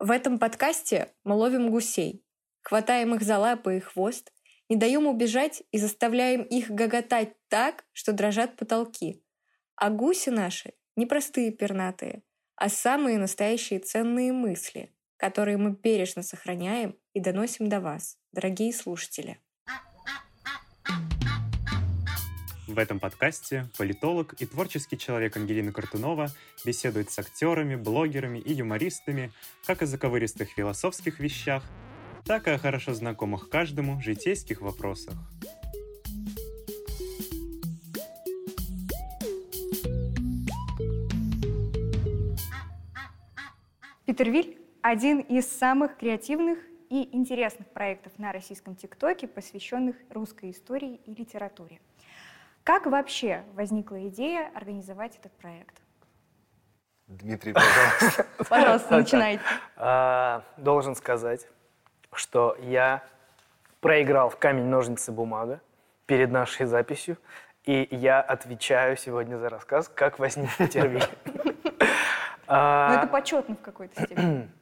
В этом подкасте мы ловим гусей, хватаем их за лапы и хвост, не даем убежать и заставляем их гоготать так, что дрожат потолки. А гуси наши не простые пернатые, а самые настоящие ценные мысли, которые мы бережно сохраняем и доносим до вас, дорогие слушатели. В этом подкасте политолог и творческий человек Ангелина Картунова беседует с актерами, блогерами и юмористами как о заковыристых философских вещах, так и о хорошо знакомых каждому житейских вопросах. Питервиль – один из самых креативных и интересных проектов на российском ТикТоке, посвященных русской истории и литературе. Как вообще возникла идея организовать этот проект? Дмитрий, пожалуйста. Пожалуйста, начинайте. А, должен сказать, что я проиграл в камень, ножницы, бумага перед нашей записью, и я отвечаю сегодня за рассказ, как возник Петервиль. Ну, это почетно в какой-то степени.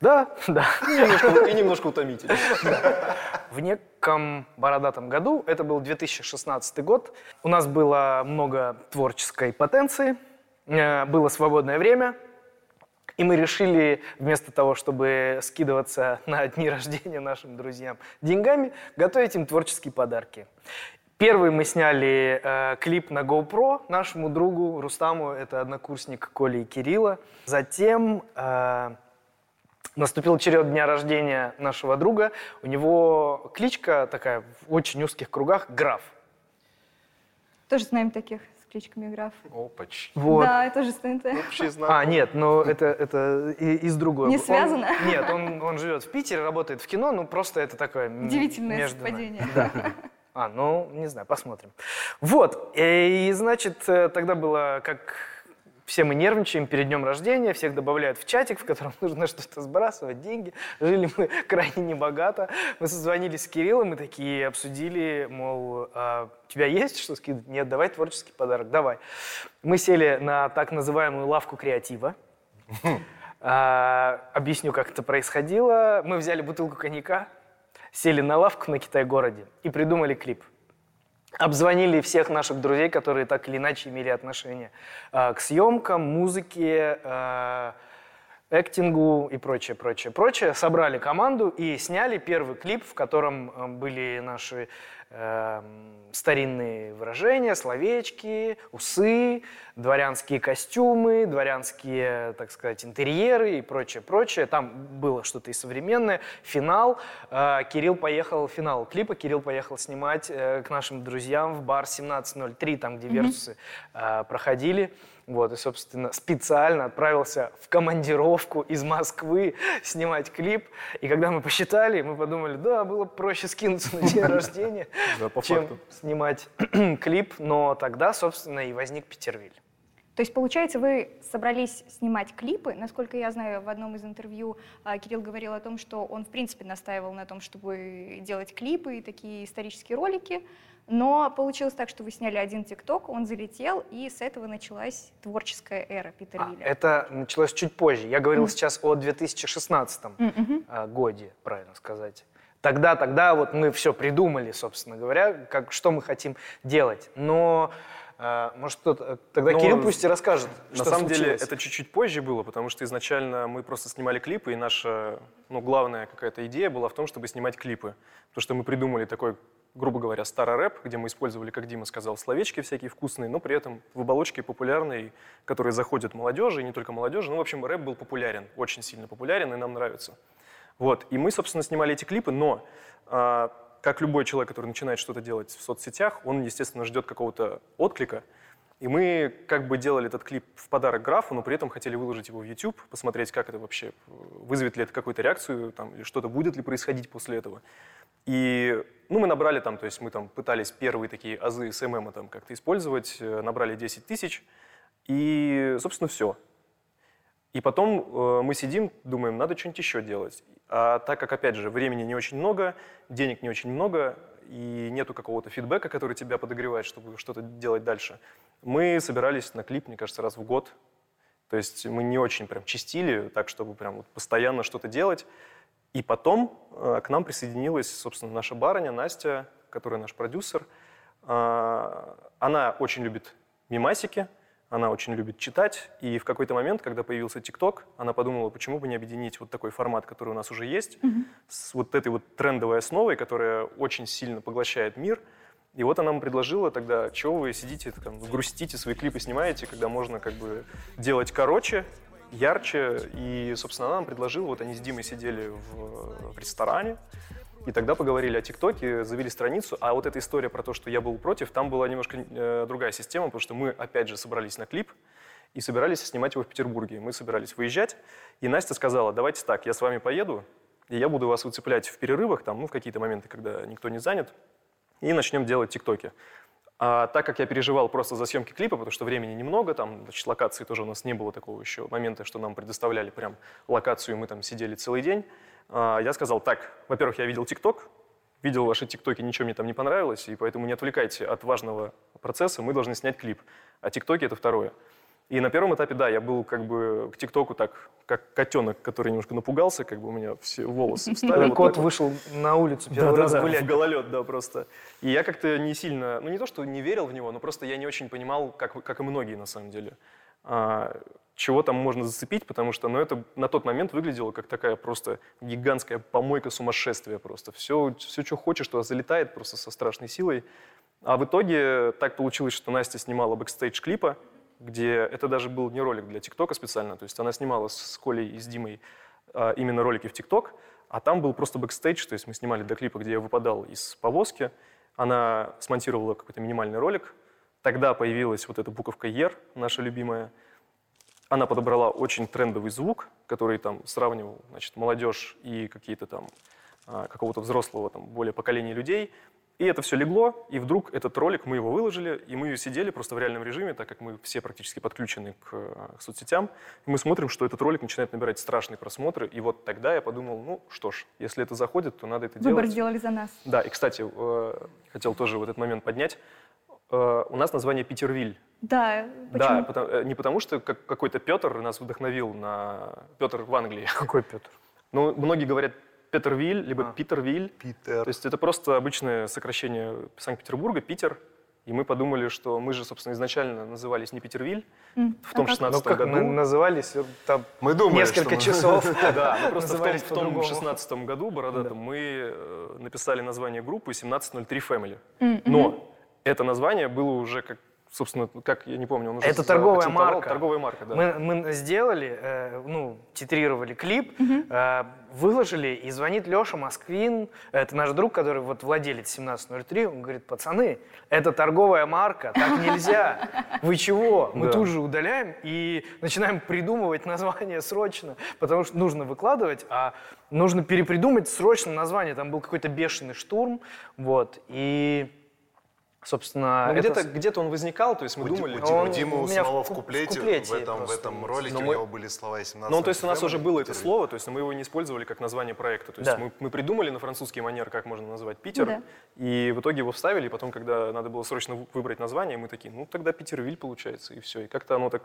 Да, да. И немножко утомительно. В неком бородатом году, это был 2016 год, у нас было много творческой потенции, э, было свободное время, и мы решили, вместо того, чтобы скидываться на дни рождения нашим друзьям деньгами, готовить им творческие подарки. Первый мы сняли э, клип на GoPro нашему другу Рустаму, это однокурсник Коли и Кирилла. Затем э, наступил черед дня рождения нашего друга. У него кличка такая в очень узких кругах «Граф». Тоже знаем таких с кличками граф. Опач. Вот. Да, я тоже с ТНТ. Общий знак. А, нет, но это, это из другого. Не Он- связано? нет, он, он живет в Питере, работает в кино, ну просто это такое... Удивительное между совпадение. Да. А, ну, не знаю, посмотрим. Вот, э, и, значит, э, тогда было, как все мы нервничаем перед днем рождения, всех добавляют в чатик, в котором нужно что-то сбрасывать, деньги. Жили мы крайне небогато. Мы созвонились с Кириллом и такие обсудили, мол, «А у тебя есть что скидывать? Нет, давай творческий подарок, давай. Мы сели на так называемую лавку креатива. А, Объясню, как это происходило. Мы взяли бутылку коньяка, сели на лавку на Китай-городе и придумали клип. Обзвонили всех наших друзей, которые так или иначе имели отношение а, к съемкам, музыке, а, актингу и прочее, прочее, прочее. Собрали команду и сняли первый клип, в котором а, были наши старинные выражения, словечки, усы, дворянские костюмы, дворянские, так сказать, интерьеры и прочее, прочее. Там было что-то и современное. Финал. Э, Кирилл поехал, финал клипа, Кирилл поехал снимать э, к нашим друзьям в бар 1703, там, где версусы э, проходили. Вот, и, собственно, специально отправился в командировку из Москвы снимать клип. И когда мы посчитали, мы подумали, да, было бы проще скинуться на день рождения, чем снимать клип. Но тогда, собственно, и возник Петервиль. То есть, получается, вы собрались снимать клипы. Насколько я знаю, в одном из интервью а, Кирилл говорил о том, что он, в принципе, настаивал на том, чтобы делать клипы и такие исторические ролики. Но получилось так, что вы сняли один ТикТок, он залетел, и с этого началась творческая эра Питера А, Вилля. это началось чуть позже. Я говорил сейчас о 2016 Мгм. а, годе, правильно сказать. Тогда, тогда вот мы все придумали, собственно говоря, как, что мы хотим делать. Но, а, может, кто-то... Тогда Ну, Кирилл пусть и расскажет, На что самом деле случилось. это чуть-чуть позже было, потому что изначально мы просто снимали клипы, и наша ну, главная какая-то идея была в том, чтобы снимать клипы. Потому что мы придумали такой, грубо говоря, старый рэп, где мы использовали, как Дима сказал, словечки всякие вкусные, но при этом в оболочке популярной, которые заходят молодежи, и не только молодежи. Ну, в общем, рэп был популярен, очень сильно популярен, и нам нравится. Вот, и мы, собственно, снимали эти клипы, но а, как любой человек, который начинает что-то делать в соцсетях, он, естественно, ждет какого-то отклика. И мы как бы делали этот клип в подарок Графу, но при этом хотели выложить его в YouTube, посмотреть, как это вообще, вызовет ли это какую-то реакцию, там, или что-то будет ли происходить после этого. И ну, мы набрали там, то есть мы там пытались первые такие азы SMM там как-то использовать, э, набрали 10 тысяч, и, собственно, все. И потом э, мы сидим, думаем, надо что-нибудь еще делать. А так как, опять же, времени не очень много, денег не очень много, и нету какого-то фидбэка, который тебя подогревает, чтобы что-то делать дальше, мы собирались на клип, мне кажется, раз в год. То есть мы не очень прям чистили, так, чтобы прям вот постоянно что-то делать. И потом э, к нам присоединилась, собственно, наша барыня Настя, которая наш продюсер. Э, она очень любит мимасики, она очень любит читать, и в какой-то момент, когда появился ТикТок, она подумала, почему бы не объединить вот такой формат, который у нас уже есть, mm-hmm. с вот этой вот трендовой основой, которая очень сильно поглощает мир. И вот она нам предложила тогда, чего вы сидите, там, грустите, свои клипы снимаете, когда можно как бы делать короче, ярче. И, собственно, она нам предложила, вот они с Димой сидели в, в ресторане, и тогда поговорили о ТикТоке, завели страницу. А вот эта история про то, что я был против, там была немножко э, другая система, потому что мы, опять же, собрались на клип и собирались снимать его в Петербурге. Мы собирались выезжать, и Настя сказала, давайте так, я с вами поеду, и я буду вас выцеплять в перерывах, там, ну, в какие-то моменты, когда никто не занят, и начнем делать ТикТоки. А так как я переживал просто за съемки клипа, потому что времени немного, там, значит, локации тоже у нас не было такого еще момента, что нам предоставляли прям локацию, и мы там сидели целый день, а, я сказал, так, во-первых, я видел ТикТок, видел ваши ТикТоки, ничего мне там не понравилось, и поэтому не отвлекайте от важного процесса, мы должны снять клип. А ТикТоки — это второе. И на первом этапе, да, я был как бы к ТикТоку так, как котенок, который немножко напугался, как бы у меня все волосы встали. Кот вышел на улицу первый раз гулять. в гололед, да, просто. И я как-то не сильно, ну не то, что не верил в него, но просто я не очень понимал, как, как и многие на самом деле, а, чего там можно зацепить, потому что ну, это на тот момент выглядело как такая просто гигантская помойка сумасшествия просто. Все, все что хочешь, что залетает просто со страшной силой. А в итоге так получилось, что Настя снимала бэкстейдж клипа, где это даже был не ролик для TikTok'а специально, то есть она снимала с Колей и с Димой а, именно ролики в TikTok, а там был просто бэкстейдж, то есть мы снимали до клипа, где я выпадал из повозки, она смонтировала какой-то минимальный ролик, тогда появилась вот эта буковка ER, наша любимая, она подобрала очень трендовый звук, который там сравнивал значит, молодежь и какие-то там а, какого-то взрослого там более поколения людей, и это все легло, и вдруг этот ролик, мы его выложили, и мы сидели просто в реальном режиме, так как мы все практически подключены к, к соцсетям, и мы смотрим, что этот ролик начинает набирать страшные просмотры, и вот тогда я подумал, ну что ж, если это заходит, то надо это Выбор делать. Выбор сделали за нас. Да, и, кстати, э, хотел тоже в этот момент поднять, э, у нас название Питервиль. Да, почему? Да, потому, э, не потому что как, какой-то Петр нас вдохновил на... Петр в Англии. Какой Петр? Ну, многие говорят Петервиль, либо а. Питервиль. Питер. То есть это просто обычное сокращение Санкт-Петербурга, Питер. И мы подумали, что мы же, собственно, изначально назывались не Питервиль mm. в том а 16 ну, году. назывались там мы думали, несколько мы... часов. Да, мы просто в том 16 году, бородатом, мы э, написали название группы 1703 Family. Но это название было уже как собственно, как, я не помню, он уже Это торговая марка. Торговая марка, да. Мы, мы сделали, э, ну, титрировали клип, угу. э, выложили, и звонит Леша Москвин, это наш друг, который вот владелец 1703, он говорит, пацаны, это торговая марка, так нельзя. Вы чего? Мы да. тут же удаляем и начинаем придумывать название срочно, потому что нужно выкладывать, а нужно перепридумать срочно название. Там был какой-то бешеный штурм, вот, и Собственно, ну, где-то, где-то он возникал, то есть мы у думали... У, он, у Димы у самого в куплете, в, куплете в, этом, в этом ролике мы, у него были слова 17 Ну, то есть у нас уже было это слово, то есть мы его не использовали как название проекта. То есть да. мы, мы придумали на французский манер, как можно назвать Питер, да. и в итоге его вставили, и потом, когда надо было срочно выбрать название, мы такие, ну, тогда Питервиль получается, и все. И как-то оно так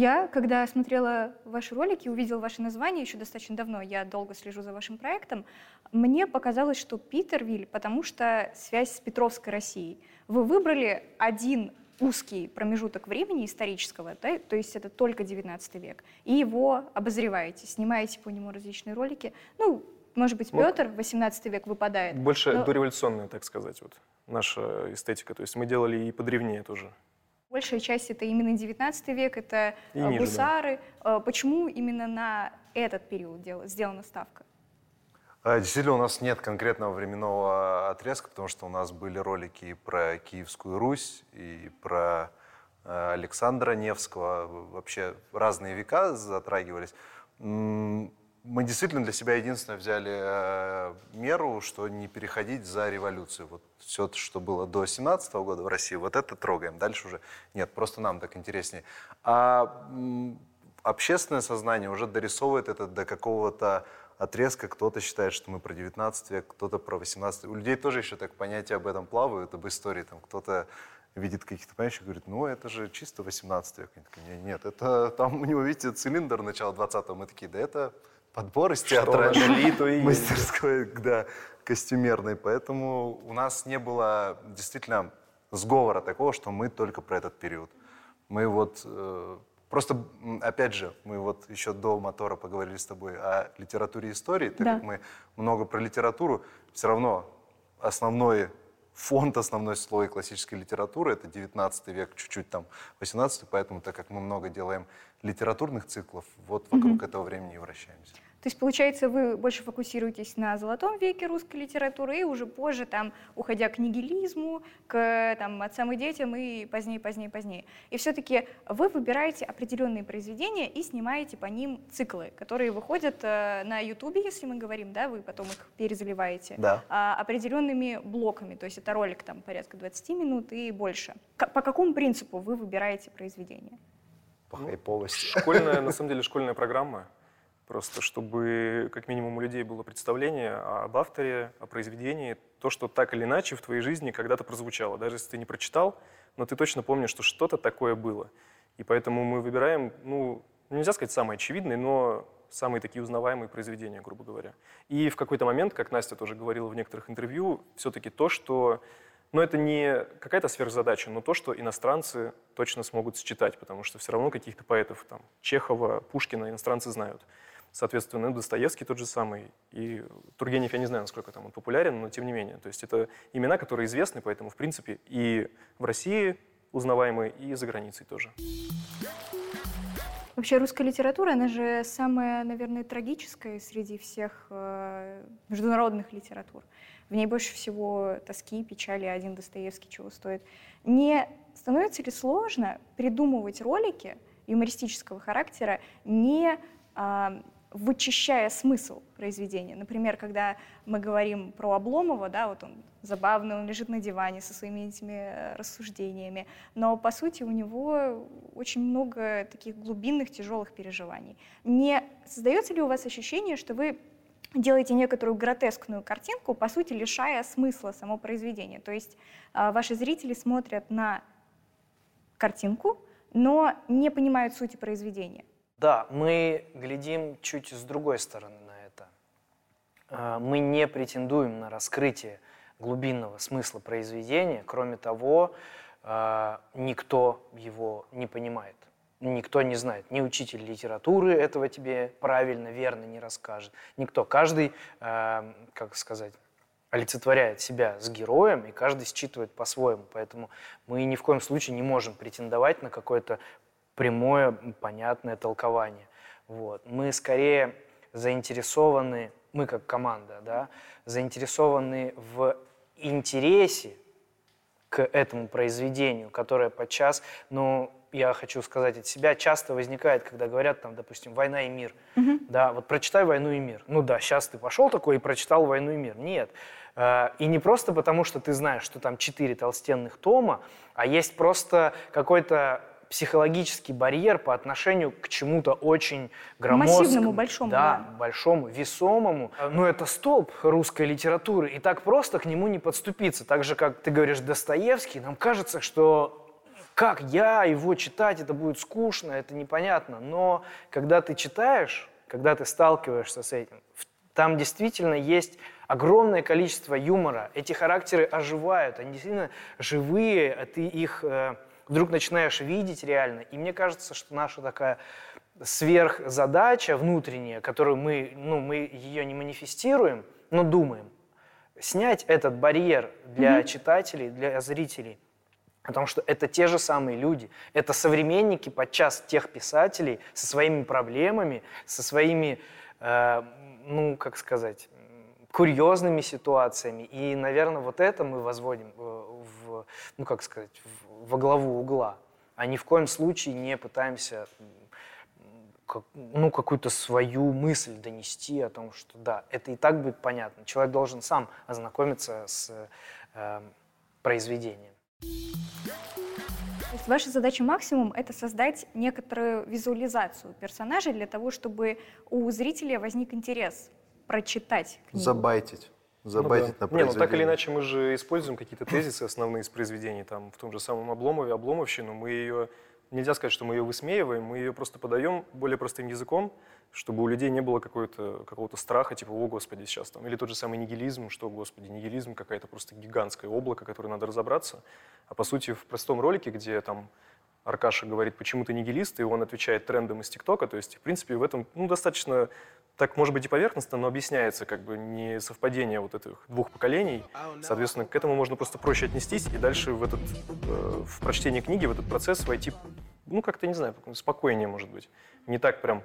я, когда смотрела ваши ролики, увидела ваше название еще достаточно давно, я долго слежу за вашим проектом, мне показалось, что Питервиль, потому что связь с Петровской Россией. Вы выбрали один узкий промежуток времени исторического, да, то есть это только 19 век, и его обозреваете, снимаете по нему различные ролики. Ну, может быть, Петр, 18 век выпадает. Больше но... дореволюционная, так сказать, вот наша эстетика. То есть мы делали и подревнее тоже. Большая часть это именно 19 век, это и э, ниже, гусары. Да. Э, почему именно на этот период дел, сделана ставка? А, действительно, у нас нет конкретного временного отрезка, потому что у нас были ролики и про Киевскую Русь, и про э, Александра Невского. Вообще разные века затрагивались мы действительно для себя единственное взяли э, меру, что не переходить за революцию. Вот все, что было до 17 года в России, вот это трогаем. Дальше уже нет, просто нам так интереснее. А общественное сознание уже дорисовывает это до какого-то отрезка. Кто-то считает, что мы про 19 век, кто-то про 18 У людей тоже еще так понятия об этом плавают, об истории. Там кто-то видит каких-то помещиков, говорит, ну, это же чисто 18 век. Они такие, нет, это там у него, видите, цилиндр начала 20-го. Мы такие, да это подбор из театральной мастерской, да, костюмерной. Поэтому у нас не было действительно сговора такого, что мы только про этот период. Мы вот э, просто, опять же, мы вот еще до мотора поговорили с тобой о литературе и истории, так Да. как мы много про литературу, все равно основной фонд, основной слой классической литературы это 19 век, чуть-чуть там 18 поэтому так как мы много делаем литературных циклов, вот вокруг этого времени и вращаемся. То есть, получается, вы больше фокусируетесь на золотом веке русской литературы и уже позже, там, уходя к нигилизму, к там, отцам и детям и позднее, позднее, позднее. И все-таки вы выбираете определенные произведения и снимаете по ним циклы, которые выходят э, на Ютубе, если мы говорим, да, вы потом их перезаливаете, Да. а, определенными блоками, то есть это ролик там порядка 20 минут и больше. К- по какому принципу вы выбираете произведение? По хайповости. Школьная, на самом деле, школьная программа. Просто чтобы как минимум у людей было представление об авторе, о произведении, то, что так или иначе в твоей жизни когда-то прозвучало. Даже если ты не прочитал, но ты точно помнишь, что что-то такое было. И поэтому мы выбираем, ну, нельзя сказать самые очевидные, но самые такие узнаваемые произведения, грубо говоря. И в какой-то момент, как Настя тоже говорила в некоторых интервью, все-таки то, что но это не какая-то сверхзадача, но то, что иностранцы точно смогут считать, потому что все равно каких-то поэтов, там, Чехова, Пушкина иностранцы знают. Соответственно, ну, Достоевский тот же самый. И Тургенев, я не знаю, насколько там он популярен, но тем не менее. То есть это имена, которые известны, поэтому, в принципе, и в России узнаваемые, и за границей тоже. Вообще русская литература, она же самая, наверное, трагическая среди всех э, международных литератур. В ней больше всего тоски, печали, один Достоевский чего стоит. Не становится ли сложно придумывать ролики юмористического характера, не а, вычищая смысл произведения? Например, когда мы говорим про Обломова, да, вот он забавный, он лежит на диване со своими этими э, рассуждениями, но по сути у него очень много таких глубинных, тяжелых переживаний. Не создается ли у вас ощущение, что вы делаете некоторую гротескную картинку, по сути лишая смысла само произведение? То есть а, ваши зрители смотрят на картинку, но не понимают сути произведения. Да, мы глядим чуть с другой стороны на это. А, Мы не претендуем на раскрытие глубинного смысла произведения. Кроме того, а, никто его не понимает. Никто не знает. Ни учитель литературы этого тебе правильно, верно не расскажет. Никто. Каждый, а, как сказать, олицетворяет себя с героем, и каждый считывает по-своему. Поэтому мы ни в коем случае не можем претендовать на какое-то прямое, понятное толкование. Вот. Мы скорее заинтересованы, мы как команда, да, заинтересованы в интересе к этому произведению, которое подчас, ну, я хочу сказать от себя, часто возникает, когда говорят, там, допустим, «Война и мир». Да, вот прочитай «Войну и мир». Ну да, сейчас ты пошел такой и прочитал «Войну и мир». Нет. Э, И не просто потому, что ты знаешь, что там четыре толстенных тома, а есть просто какой-то психологический барьер по отношению к чему-то очень громоздкому. Массивному, большому, Да, да. большому, весомому. Ну, это столб русской литературы, и так просто к нему не подступиться. Так же, как ты говоришь, Достоевский, нам кажется, что как я его читать, это будет скучно, это непонятно. Но когда ты читаешь, когда ты сталкиваешься с этим, там действительно есть огромное количество юмора. Эти характеры оживают, они действительно живые, а ты их э, вдруг начинаешь видеть реально. И мне кажется, что наша такая сверхзадача внутренняя, которую мы, ну, мы ее не манифестируем, но думаем, снять этот барьер для читателей, для зрителей. Потому что это те же самые люди, это современники подчас тех писателей со своими проблемами, со своими, э, ну, как сказать, курьезными ситуациями. И, наверное, вот это мы возводим э, в, ну, как сказать, в- во главу угла. А ни в коем случае не пытаемся ну, какую-то свою мысль донести о том, что да, это и так будет понятно. Человек должен сам ознакомиться с э, произведением. То есть ваша задача максимум — это создать некоторую визуализацию персонажей для того, чтобы у зрителя возник интерес прочитать книгу. Забайтить. Забайтить ну, на Не, ну так или иначе мы же используем какие-то тезисы основные из произведений, там в том же самом Обломове, Обломовщину, мы ее, нельзя сказать, что мы ее высмеиваем, мы ее просто подаем более простым языком, чтобы у людей не было какого-то страха, типа, о, господи, сейчас там, или тот же самый нигилизм, что, господи, нигилизм какая-то просто гигантское облако, которое надо разобраться, а по сути в простом ролике, где там Аркаша говорит, почему ты нигилист, и он отвечает трендом из ТикТока, то есть, в принципе, в этом, ну, достаточно так, может быть, и поверхностно, но объясняется как бы не совпадение вот этих двух поколений. Соответственно, к этому можно просто проще отнестись и дальше в этот, э, в прочтение книги, в этот процесс войти, ну, как-то, не знаю, спокойнее, может быть. Не так прям,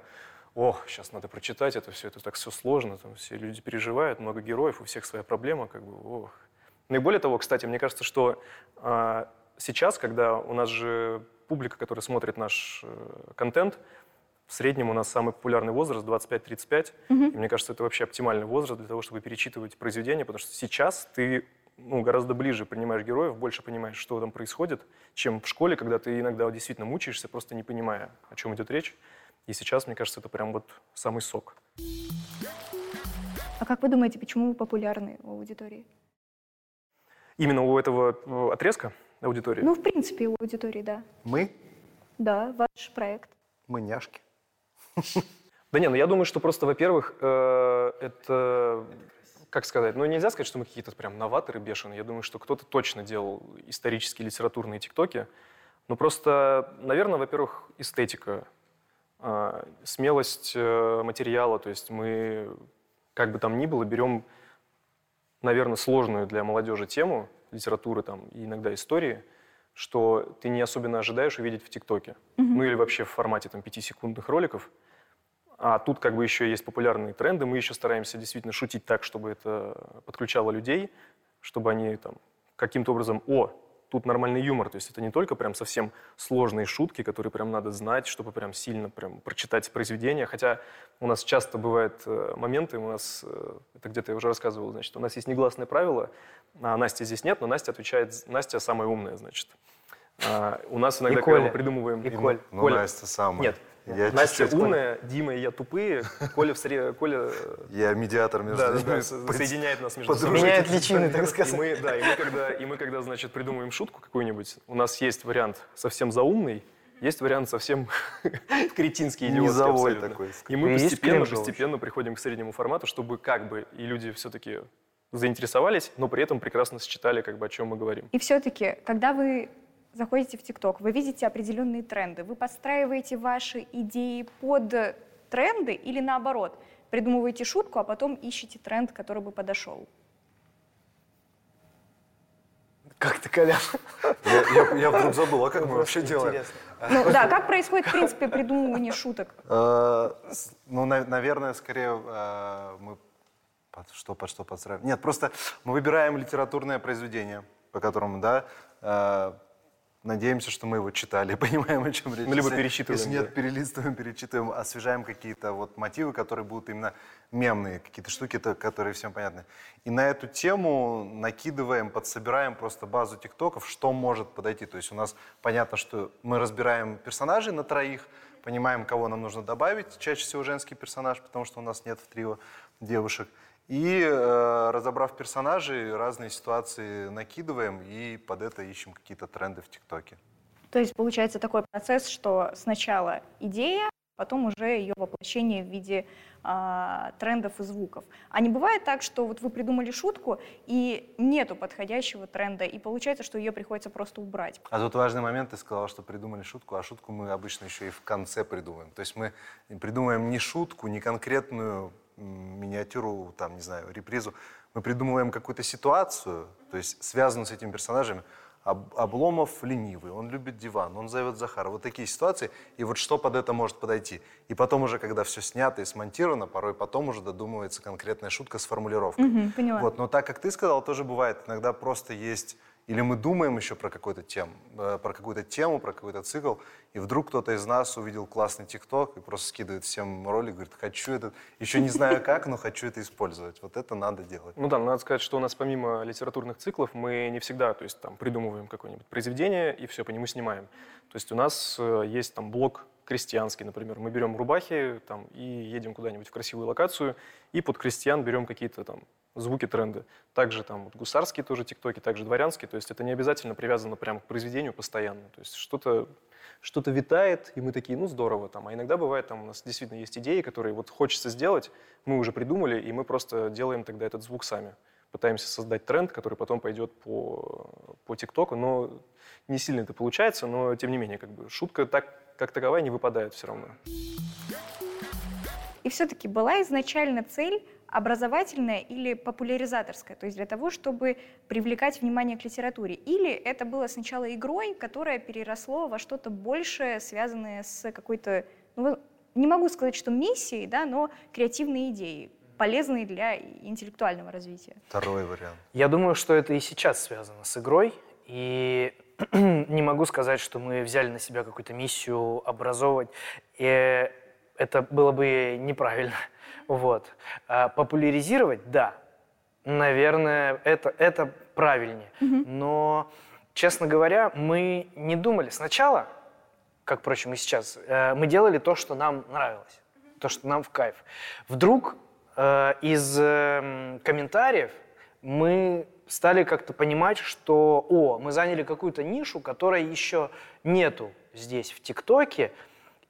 ох, сейчас надо прочитать это все, это так все сложно, там все люди переживают, много героев, у всех своя проблема, как бы, ох. Ну и более того, кстати, мне кажется, что а, сейчас, когда у нас же публика, которая смотрит наш э, контент, в среднем у нас самый популярный возраст 25-35. И мне кажется, это вообще оптимальный возраст для того, чтобы перечитывать произведения, потому что сейчас ты ну, гораздо ближе принимаешь героев, больше понимаешь, что там происходит, чем в школе, когда ты иногда действительно мучаешься, просто не понимая, о чем идет речь. И сейчас, мне кажется, это прям вот самый сок. А как вы думаете, почему вы популярны у аудитории? Именно у этого э, отрезка аудитории. Ну, в принципе, у аудитории, да. Мы? Да, ваш проект. Мы няшки. Да не, ну я думаю, что просто, во-первых, э, это, как сказать, ну нельзя сказать, что мы какие-то прям новаторы бешеные. Я думаю, что кто-то точно делал исторические литературные тиктоки. Но просто, наверное, во-первых, эстетика, смелость э, материала. То есть мы, как бы там ни было, берем, наверное, сложную для молодежи тему литературы там, и иногда истории, что ты не особенно ожидаешь увидеть в ТикТоке. Ну или вообще в формате там, пятисекундных роликов. А тут как бы еще есть популярные тренды. Мы еще стараемся действительно шутить так, чтобы это подключало людей, чтобы они там каким-то образом, о, тут нормальный юмор. То есть это не только прям совсем сложные шутки, которые прям надо знать, чтобы прям сильно прям прочитать произведение. Хотя у нас часто бывают э, моменты, у нас, э, это где-то я уже рассказывал, значит, у нас есть негласное правило, а Насти здесь нет, но Настя отвечает, Настя самая умная, значит. А, у нас иногда, И когда мы Коля. придумываем... И Коль. Ну, Коля. Настя самая. Нет, Я Настя чуть-чуть умная, Дима и я тупые, Коля, в сре... Коля Я медиатор между да, ними. да, со- соединяет нас между собой. Меняет личины, так И сказать. мы, да, и мы, когда, и мы когда, значит, придумываем шутку какую-нибудь, у нас есть вариант совсем заумный, есть вариант совсем кретинский, идиотский абсолютно. такой. И мы И постепенно, постепенно приходим к среднему формату, чтобы как бы и люди все-таки заинтересовались, но при этом прекрасно считали, как бы, о чем мы говорим. И все-таки, когда вы заходите в ТикТок, вы видите определенные тренды, вы подстраиваете ваши идеи под тренды или наоборот, придумываете шутку, а потом ищете тренд, который бы подошел. Как ты, Колян? Я, я- я вдруг забыл, а как мы вообще делаем? Интересно. Ну да, как происходит, в принципе, придумывание шуток? С- Ну, на- наверное, скорее э, мы под что, под что подстраиваем. Нет, просто мы выбираем литературное произведение, по которому, да, э, надеемся, что мы его читали, понимаем, о чем речь. Ну, либо Если- перечитываем, Если нет, да. перелистываем, перечитываем, освежаем какие-то вот мотивы, которые будут именно мемные, какие-то штуки, то- которые всем понятны. И на эту тему накидываем, подсобираем просто базу тиктоков, что может подойти. То есть у нас понятно, что мы разбираем персонажей на троих, понимаем, кого нам нужно добавить, чаще всего женский персонаж, потому что у нас нет в трио девушек. И э, разобрав персонажей, разные ситуации накидываем и под это ищем какие-то тренды в ТикТоке. То есть получается такой процесс, что сначала идея, потом уже ее воплощение в виде а, трендов и звуков. А не бывает так, что вот вы придумали шутку, и нету подходящего тренда, и получается, что ее приходится просто убрать. А тут важный момент, ты сказал, что придумали шутку, а шутку мы обычно еще и в конце придумаем. То есть мы придумываем не шутку, не конкретную миниатюру, там, не знаю, репризу. Мы придумываем какую-то ситуацию, то есть связанную с этими персонажами. Об- Обломов ленивый, он любит диван, он зовет Захара. Вот такие ситуации. И вот что под это может подойти. И потом уже, когда все снято и смонтировано, порой потом уже додумывается конкретная шутка с формулировкой. Мгм, поняла. Вот, но так как ты сказал, тоже бывает. Иногда просто есть, или мы думаем еще про какую-то тему, э, про какую-то тему, про какой-то цикл, и вдруг кто-то из нас увидел классный ТикТок и просто скидывает всем ролик, говорит, хочу этот, еще не знаю как, но хочу это использовать. Вот это надо делать. Ну да, надо сказать, что у нас помимо литературных циклов мы не всегда, то есть там придумываем какое-нибудь произведение и все, по нему снимаем. То есть у нас э, есть там блок крестьянский, например. Мы берем рубахи там, и едем куда-нибудь в красивую локацию, и под крестьян берем какие-то там звуки, тренды. Также там вот, гусарские тоже тиктоки, также дворянские. То есть это не обязательно привязано прямо к произведению постоянно. То есть что-то что-то витает, и мы такие, ну здорово там. А иногда бывает, там у нас действительно есть идеи, которые вот хочется сделать, мы уже придумали, и мы просто делаем тогда этот звук сами. Пытаемся создать тренд, который потом пойдет по, по ТикТоку, но не сильно это получается, но тем не менее, как бы шутка так, как таковая не выпадает все равно. И все-таки была изначально цель образовательная или популяризаторская, то есть для того, чтобы привлекать внимание к литературе? Или это было сначала игрой, которая переросло во что-то большее, связанное с какой-то, ну, не могу сказать, что миссией, да, но креативной идеей, полезной для интеллектуального развития? Второй вариант. Я думаю, что это и сейчас связано с игрой, и не могу сказать, что мы взяли на себя какую-то миссию образовывать. И это было бы неправильно. Вот. А популяризировать, да, наверное, это, это правильнее. Но, честно говоря, мы не думали. Сначала, как, впрочем, и сейчас, э, мы делали то, что нам нравилось, то, что нам в кайф. Вдруг э, из эм, комментариев мы стали как-то понимать, что, о, мы заняли какую-то нишу, которой еще нету здесь, в ТикТоке,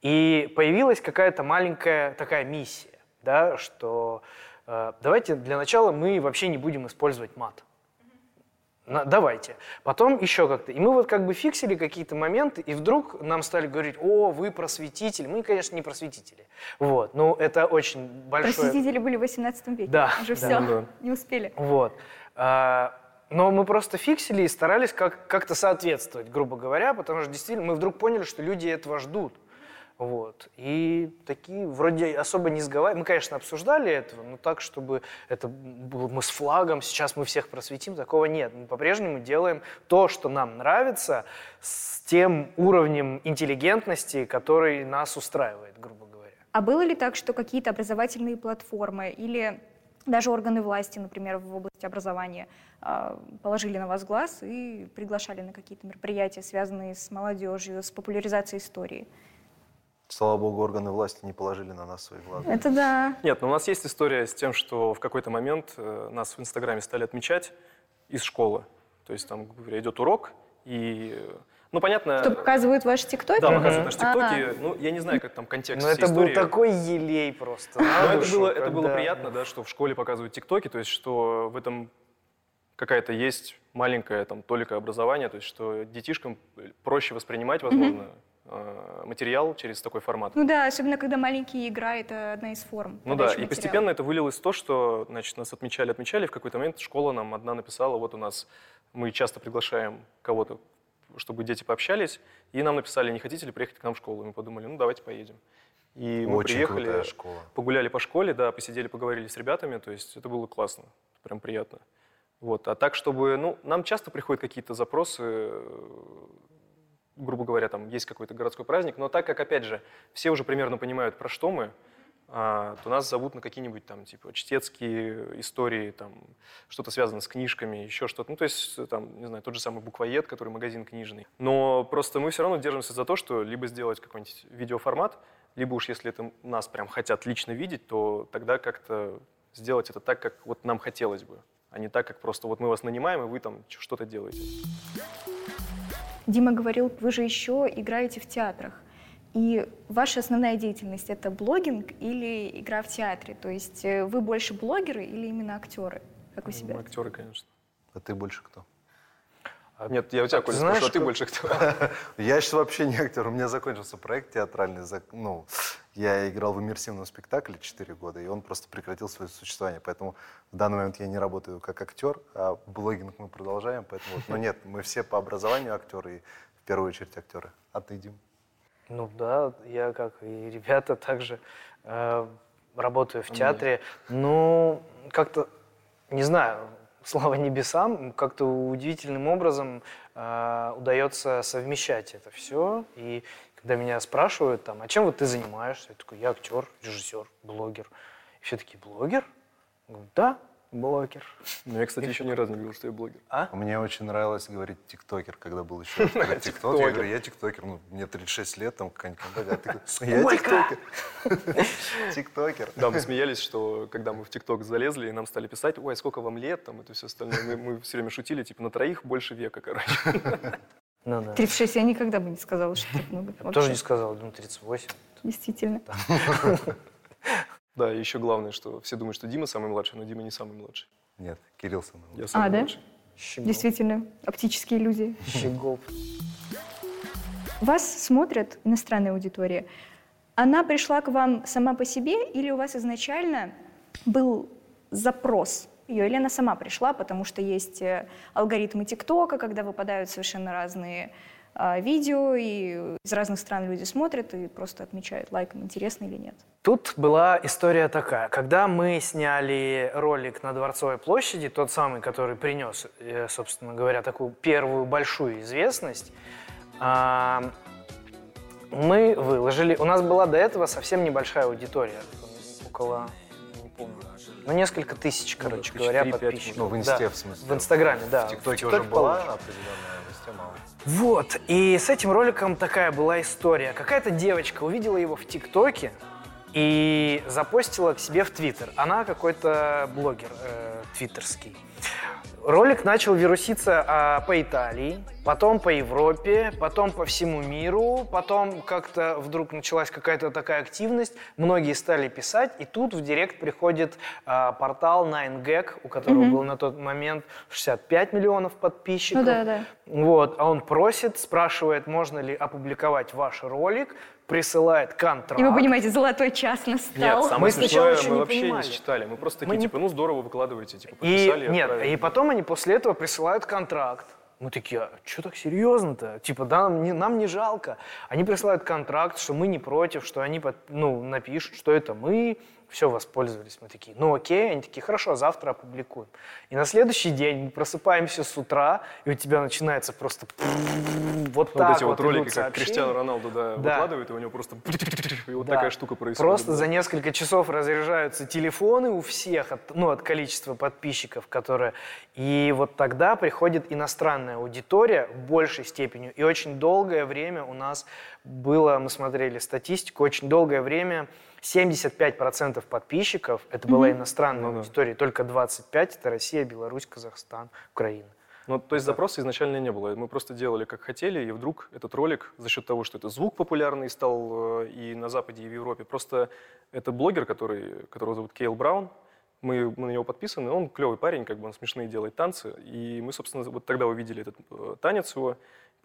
и появилась какая-то маленькая такая миссия, да, что э, давайте для начала мы вообще не будем использовать мат. На, давайте. Потом еще как-то. И мы вот как бы фиксили какие-то моменты, и вдруг нам стали говорить, о, вы просветитель. Мы, конечно, не просветители. Вот. Ну, это очень большое... Просветители были в 18 веке. Да. Уже да, все, да. не успели. Вот. А, Но мы просто фиксили и старались как- как-то соответствовать, грубо говоря, потому что действительно мы вдруг поняли, что люди этого ждут. Вот. И такие вроде особо не сговаривали. Мы, конечно, обсуждали этого, но так, чтобы это было мы с флагом, сейчас мы всех просветим, такого нет. Мы по-прежнему делаем то, что нам нравится, с тем уровнем интеллигентности, который нас устраивает, грубо говоря. А было ли так, что какие-то образовательные платформы или даже органы власти, например, в области образования, а, положили на вас глаз и приглашали на какие-то мероприятия, связанные с молодежью, с популяризацией истории? Слава богу, органы власти не положили на нас свои глаза. Это да. Нет, но у нас есть история с тем, что в какой-то момент э, нас в Инстаграме стали отмечать из школы. То есть там, грубо говоря, идет урок, и, э, ну, понятно... Что показывают ваши тиктоки? Да, показывают наши тиктоки. Ну, я не знаю, как там контекст Но всей это был такой елей просто. Но это было, это было приятно, да, что в школе показывают тиктоки, то есть что в этом какая-то есть маленькая там толика образования, то есть что детишкам проще воспринимать, возможно, э, материал через такой формат. Ну да, особенно когда маленькие игра, это одна из форм. Ну да, и материала. постепенно это вылилось в то, что, значит, нас отмечали, отмечали, в какой-то момент школа нам одна написала, вот у нас, мы часто приглашаем кого-то, чтобы дети пообщались, и нам написали, не хотите ли приехать к нам в школу? И мы подумали, ну давайте поедем. И мы Очень приехали, школа. погуляли по школе, да, посидели, поговорили с ребятами, то есть это было классно, прям приятно. Вот. А так, чтобы, ну, нам часто приходят какие-то запросы, грубо говоря, там есть какой-то городской праздник, но так как, опять же, все уже примерно понимают, про что мы, то нас зовут на какие-нибудь там, типа, чтецкие истории, там, что-то связано с книжками, еще что-то. Ну, то есть, там, не знаю, тот же самый буквоед, который магазин книжный. Но просто мы все равно держимся за то, что либо сделать какой-нибудь видеоформат, либо уж если это нас прям хотят лично видеть, то тогда как-то сделать это так, как вот нам хотелось бы, а не так, как просто вот мы вас нанимаем, и вы там что-то делаете. Дима говорил, вы же еще играете в театрах. И ваша основная деятельность это блогинг или игра в театре? То есть э, вы больше блогеры или именно актеры? Как вы себя? Мы актеры, конечно. А ты больше кто? Нет, я у тебя, А Коля, знаешь, спрошу, а ты больше кто? Я сейчас вообще не актер. У меня закончился проект театральный. Ну, я играл в иммерсивном спектакле 4 года, и он просто прекратил свое существование. Поэтому в данный момент я не работаю как актер, а блогинг мы продолжаем. Поэтому. Но нет, мы все по образованию актеры, и в первую очередь актеры. А ты, Дим? Ну да, я как и ребята также э, работаю в театре. Ну, как-то, не знаю, слава небесам, как-то удивительным образом э, удается совмещать это все. И когда меня спрашивают, там, а чем вот ты занимаешься? Я такой, я актер, режиссер, блогер. И все такие, блогер? Говорю, да. Блогер. Ну, я, кстати, еще ни разу не говорил, что я блогер. А? Мне очень нравилось говорить тиктокер, когда был еще ТикТок. Я Тиктокер. говорю, я тиктокер, ну, мне 36 лет, там какая-нибудь компания, а ты я тиктокер. Тиктокер. Да, мы смеялись, что когда мы в ТикТок залезли, и нам стали писать, ой, сколько вам лет, там, это все остальное. Мы, все время шутили, типа, на троих больше века, короче. Ну да. 36 я никогда бы не сказала, что так много. Тоже не сказал, думаю, 38. Действительно. Да, и еще главное, что все думают, что Дима самый младший, но Дима не самый младший. Нет, Кирилл самый лучший. Я самый А, да? младший. Щегол. Действительно, оптические иллюзии. Щегол. Вас смотрят иностранная аудитория. Она пришла к вам сама по себе или у вас изначально был запрос ее, или она сама пришла, потому что есть э, алгоритмы ТикТока, когда выпадают совершенно разные видео, и из разных стран люди смотрят и просто отмечают лайком, интересно или нет. Тут была история такая. Когда мы сняли ролик на Дворцовой площади, тот самый, который принес, э, собственно говоря, такую первую большую известность, а, мы выложили... У нас была до этого совсем небольшая аудитория. Около, не помню, ну, несколько тысяч, короче тысяч говоря, подписчиков. Ну, в Да, инсте, в смысле. В Инстаграме, да. В ТикТоке уже была определенная, в инсте мало. Вот, и с этим роликом такая была история. Какая-то девочка увидела его в ТикТоке и запостила к себе в Твиттер. Она какой-то блогер э, твиттерский. Ролик начал вируситься а, по Италии, потом по Европе, потом по всему миру, потом как-то вдруг началась какая-то такая активность, многие стали писать, и тут в директ приходит а, портал 9gag, у которого Мгм. был на тот момент 65 миллионов подписчиков. Ну да, да. Вот, а он просит, спрашивает, можно ли опубликовать ваш ролик, присылает контракт. И вы понимаете, золотой час Нет, настал. самое Мы сначала смешное, мы не вообще понимали. не считали. Мы просто такие, Мы не- типа, ну здорово, выкладывайте, типа, И подписали. нет, и потом они после этого присылают контракт. Мы такие, а что так серьезно-то? Типа, да, нам не, нам не жалко. Они присылают контракт, что мы не против, что они под- ну, напишут, что это мы, все, воспользовались. Мы такие, ну окей. Они такие, хорошо, завтра опубликуем. И на следующий день мы просыпаемся с утра, и у тебя начинается просто вот Вот так эти вот вот ролики, как. Криштиану Роналду да, выкладывает, и у него просто и вот такая штука происходит. Просто за несколько часов разряжаются телефоны у всех, от, ну, от количества подписчиков, которые... И вот тогда приходит иностранная аудитория в большей степени. И очень долгое время у нас было, мы смотрели статистику, очень долгое время 75% подписчиков это была иностранная Ну да. аудитория, только 25% это Россия, Беларусь, Казахстан, Украина. Ну, то есть запроса изначально не было. Мы просто делали как хотели, и вдруг этот ролик, за счет того, что это звук популярный стал э, и на Западе, и в Европе, просто это блогер, который, которого зовут Кейл Браун, мы, мы на него подписаны, он клевый парень, как бы он смешные делает танцы, и мы, собственно, вот тогда увидели этот э, танец его,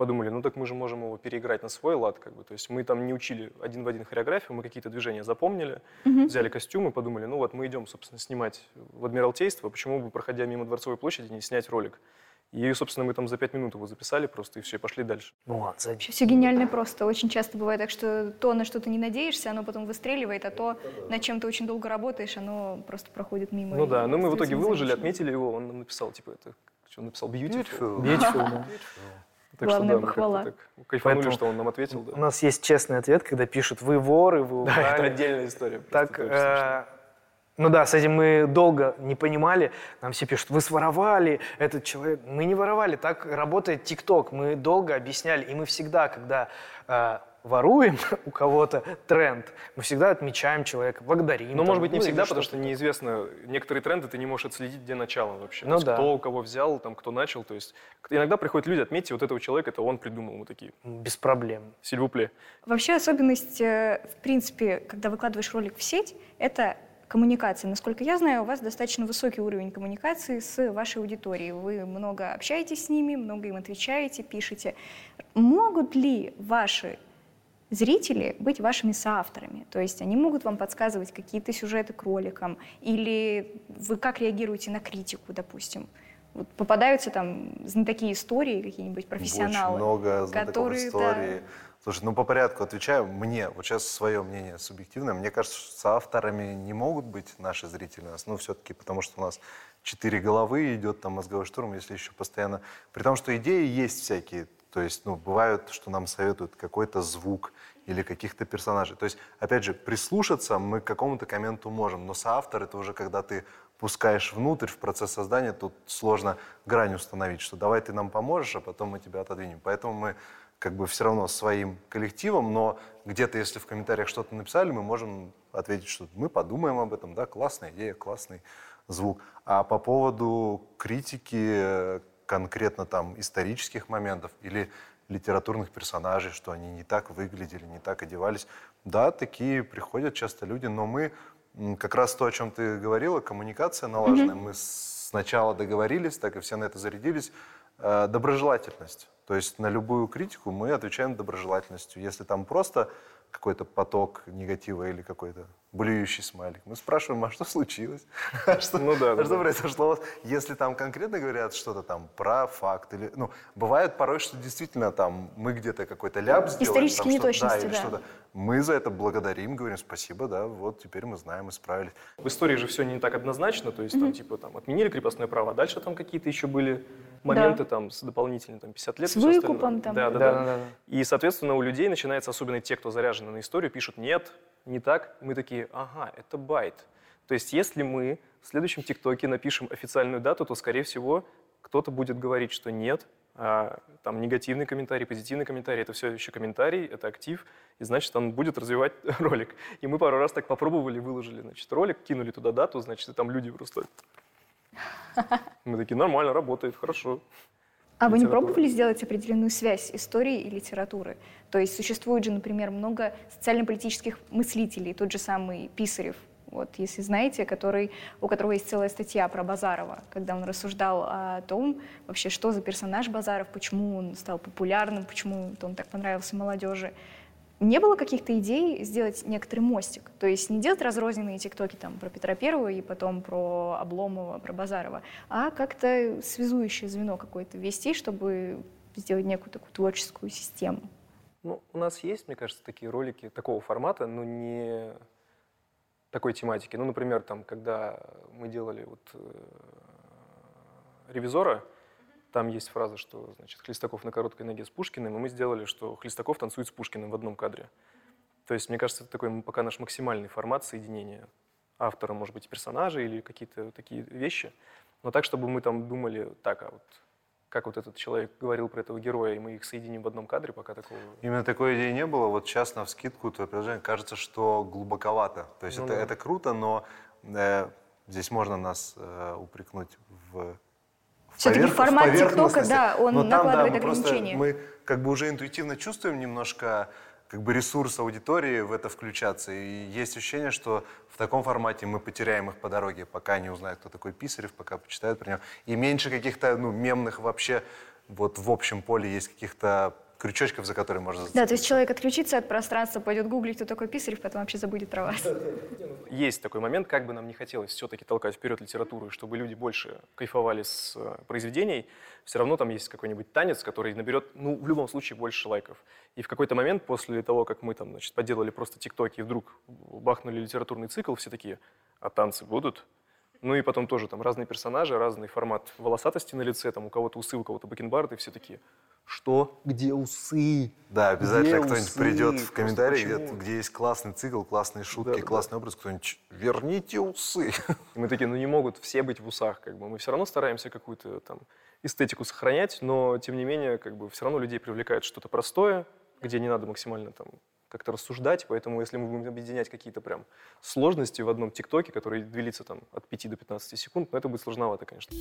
подумали, ну так мы же можем его переиграть на свой лад, как бы, то есть мы там не учили один в один хореографию, мы какие-то движения запомнили, взяли костюмы, подумали, ну вот мы идем, собственно, снимать в Адмиралтейство, почему бы, проходя мимо Дворцовой площади, не снять ролик? И, собственно, мы там за пять минут его записали просто, и все, и пошли дальше. Ну ладно, забей. Все гениально просто. Очень часто бывает так, что то, на что ты не надеешься, оно потом выстреливает, а то, над чем ты очень долго работаешь, оно просто проходит мимо. Ну да, ну мы в итоге выложили, отметили его, он нам написал, типа, это, что он написал, beautiful. Beautiful. Beautiful, да. Так Главное, что, да, мы похвала. как-то так кайфанули, Поэтому что он нам ответил, У да. нас есть честный ответ, когда пишут «вы воры, вы Да, это украли». отдельная история. Так, э, ну да, с этим мы долго не понимали. Нам все пишут, вы своровали этот человек. Мы не воровали, так работает ТикТок. Мы долго объясняли, и мы всегда, когда э, воруем у кого-то тренд, мы всегда отмечаем человека, благодарим. Ну, там, может быть, не ну, всегда, потому что-то что неизвестно, некоторые тренды ты не можешь отследить, где начало вообще. Ну То есть да. Кто у кого взял, там, кто начал. То есть иногда приходят люди, отметьте вот этого человека, это он придумал. Мы такие, без проблем. сильвупле. Вообще особенность, э, в принципе, когда выкладываешь ролик в сеть, это коммуникация. Насколько я знаю, у вас достаточно высокий уровень коммуникации с вашей аудиторией. Вы много общаетесь с ними, много им отвечаете, пишете. Могут ли ваши зрители быть вашими соавторами? То есть они могут вам подсказывать какие-то сюжеты к роликам? Или вы как реагируете на критику, допустим? Вот попадаются там такие истории, какие-нибудь профессионалы, Очень много знатоков которые, истории. Слушай, ну по порядку отвечаю. Мне, вот сейчас свое мнение субъективное, мне кажется, что соавторами не могут быть наши зрители у нас. Ну, все-таки потому что у нас четыре головы, идет там мозговой штурм, если еще постоянно... При том, что идеи есть всякие. То есть, ну, бывают, что нам советуют какой-то звук или каких-то персонажей. То есть, опять же, прислушаться мы к какому-то комменту можем, но соавтор — это уже когда ты пускаешь внутрь в процесс создания, тут сложно грань установить, что давай ты нам поможешь, а потом мы тебя отодвинем. Поэтому мы как бы все равно своим коллективом, но где-то, если в комментариях что-то написали, мы можем ответить, что мы подумаем об этом, да, классная идея, классный звук. А по поводу критики конкретно там исторических моментов или литературных персонажей, что они не так выглядели, не так одевались, да, такие приходят часто люди, но мы как раз то, о чем ты говорила, коммуникация налаженная, mm-hmm. мы сначала договорились, так и все на это зарядились, э, доброжелательность. То есть на любую критику мы отвечаем доброжелательностью. Если там просто какой-то поток негатива или какой-то блюющий смайлик. Мы спрашиваем, а что случилось? А что, ну, да, а что произошло? Если там конкретно говорят что-то там про факт или... Ну, бывает порой, что действительно там мы где-то какой-то ляп сделали. Исторические неточности, да. да. Мы за это благодарим, говорим спасибо, да, вот теперь мы знаем, исправились. В истории же все не так однозначно, то есть mm-hmm. там типа там отменили крепостное право, а дальше там какие-то еще были моменты да. там с дополнительными там 50 лет. С выкупом там. Да да, да, да, да. И, соответственно, у людей начинается, особенно те, кто заряжены на историю, пишут «нет, не так». Мы такие «ага, это байт». То есть если мы в следующем ТикТоке напишем официальную дату, то, скорее всего, кто-то будет говорить, что нет, а, там негативный комментарий, позитивный комментарий, это все еще комментарий, это актив, и значит, он будет развивать ролик. И мы пару раз так попробовали, выложили, значит, ролик, кинули туда дату, значит, и там люди просто... Мы такие, нормально, работает, хорошо. А вы не пробовали сделать определенную связь истории и литературы? То есть существует же, например, много социально-политических мыслителей, тот же самый Писарев, вот, если знаете, который, у которого есть целая статья про Базарова, когда он рассуждал о том, вообще, что за персонаж Базаров, почему он стал популярным, почему он так понравился молодежи. Не было каких-то идей сделать некоторый мостик? То есть не делать разрозненные тиктоки там, про Петра Первого и потом про Обломова, про Базарова, а как-то связующее звено какое-то ввести, чтобы сделать некую такую творческую систему? Ну, у нас есть, мне кажется, такие ролики такого формата, но не такой тематики. Ну, например, там, когда мы делали вот э, ревизора, там есть фраза, что значит, Хлестаков на короткой ноге с Пушкиным, и мы сделали, что Хлестаков танцует с Пушкиным в одном кадре. То есть, мне кажется, это такой пока наш максимальный формат соединения автора, может быть, персонажа или какие-то такие вещи. Но так, чтобы мы там думали, так, а вот как вот этот человек говорил про этого героя, и мы их соединим в одном кадре, пока такого... Именно такой идеи не было. Вот сейчас на вскидку твое предложение кажется, что глубоковато. То есть ну, это, да. это круто, но э, здесь можно нас э, упрекнуть в все-таки формат ТикТока, да, он Но накладывает там, да, ограничения. Мы, мы как бы уже интуитивно чувствуем немножко как бы ресурс аудитории в это включаться. И есть ощущение, что в таком формате мы потеряем их по дороге, пока не узнают, кто такой Писарев, пока почитают про него. И меньше каких-то ну, мемных вообще вот в общем поле есть каких-то крючочков, за которые можно зацепиться. Да, то есть человек отключится от пространства, пойдет гуглить, кто такой Писарев, потом вообще забудет про вас. Есть такой момент, как бы нам не хотелось все-таки толкать вперед литературу, чтобы люди больше кайфовали с э, произведений, все равно там есть какой-нибудь танец, который наберет, ну, в любом случае, больше лайков. И в какой-то момент, после того, как мы там, значит, поделали просто тиктоки, и вдруг бахнули литературный цикл, все такие, а танцы будут? Ну и потом тоже там разные персонажи, разный формат волосатости на лице, там у кого-то усы, у кого-то бакенбарды, и все такие, что? Где усы? Да, обязательно кто-нибудь придет в комментарии, где, где есть классный цикл, классные шутки, да, классный да. образ, кто-нибудь, верните усы. И мы такие, ну не могут все быть в усах, как бы. Мы все равно стараемся какую-то там эстетику сохранять, но тем не менее, как бы все равно людей привлекает что-то простое, где не надо максимально там как-то рассуждать, поэтому если мы будем объединять какие-то прям сложности в одном ТикТоке, который длится там от 5 до 15 секунд, ну это будет сложновато, конечно.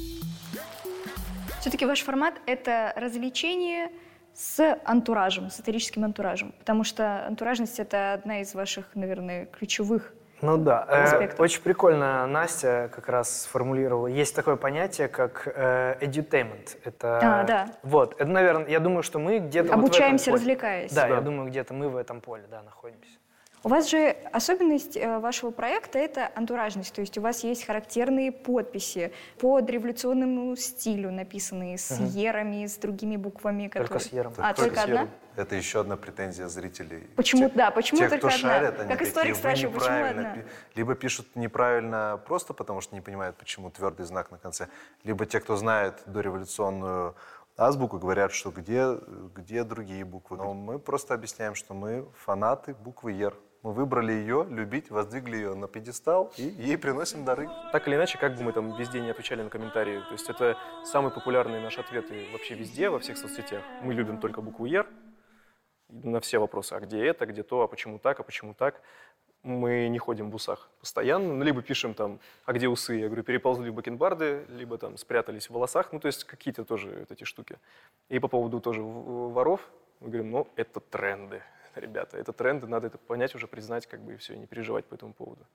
Все-таки ваш формат — это развлечение с антуражем, с этерическим антуражем, потому что антуражность — это одна из ваших, наверное, ключевых ну да, э, очень прикольно Настя как раз сформулировала. Есть такое понятие, как э, edutainment. Это, а, да. Вот, это, наверное, я думаю, что мы где-то... Обучаемся, вот развлекаясь. Да, да, я думаю, где-то мы в этом поле, да, находимся. У вас же особенность э, вашего проекта – это антуражность, то есть у вас есть характерные подписи по революционному стилю, написанные с угу. ерами, с другими буквами. Которые... Только с ером. А, только, только одна? Это еще одна претензия зрителей. Почему, Те, да, почему те, только кто одна? Шарят, они как историк спрашиваю, почему одна? Либо пишут неправильно просто потому, что не понимают, почему твердый знак на конце, либо те, кто знает дореволюционную азбуку, говорят, что где, где другие буквы. Но мы просто объясняем, что мы фанаты буквы «Ер». Мы выбрали ее, любить, воздвигли ее на пьедестал и ей приносим дары. Так или иначе, как бы мы там везде не отвечали на комментарии, то есть это самые популярные наши ответы вообще везде, во всех соцсетях. Мы любим только букву «Ер» на все вопросы, а где это, где то, а почему так, а почему так. Мы не ходим в усах постоянно, ну, либо пишем там, а где усы, я говорю, переползли в бакенбарды, либо там спрятались в волосах, ну, то есть какие-то тоже вот эти штуки. И по поводу тоже воров, мы говорим, ну, это тренды, ребята, это тренды, надо это понять уже, признать, как бы, и все, и не переживать по этому поводу.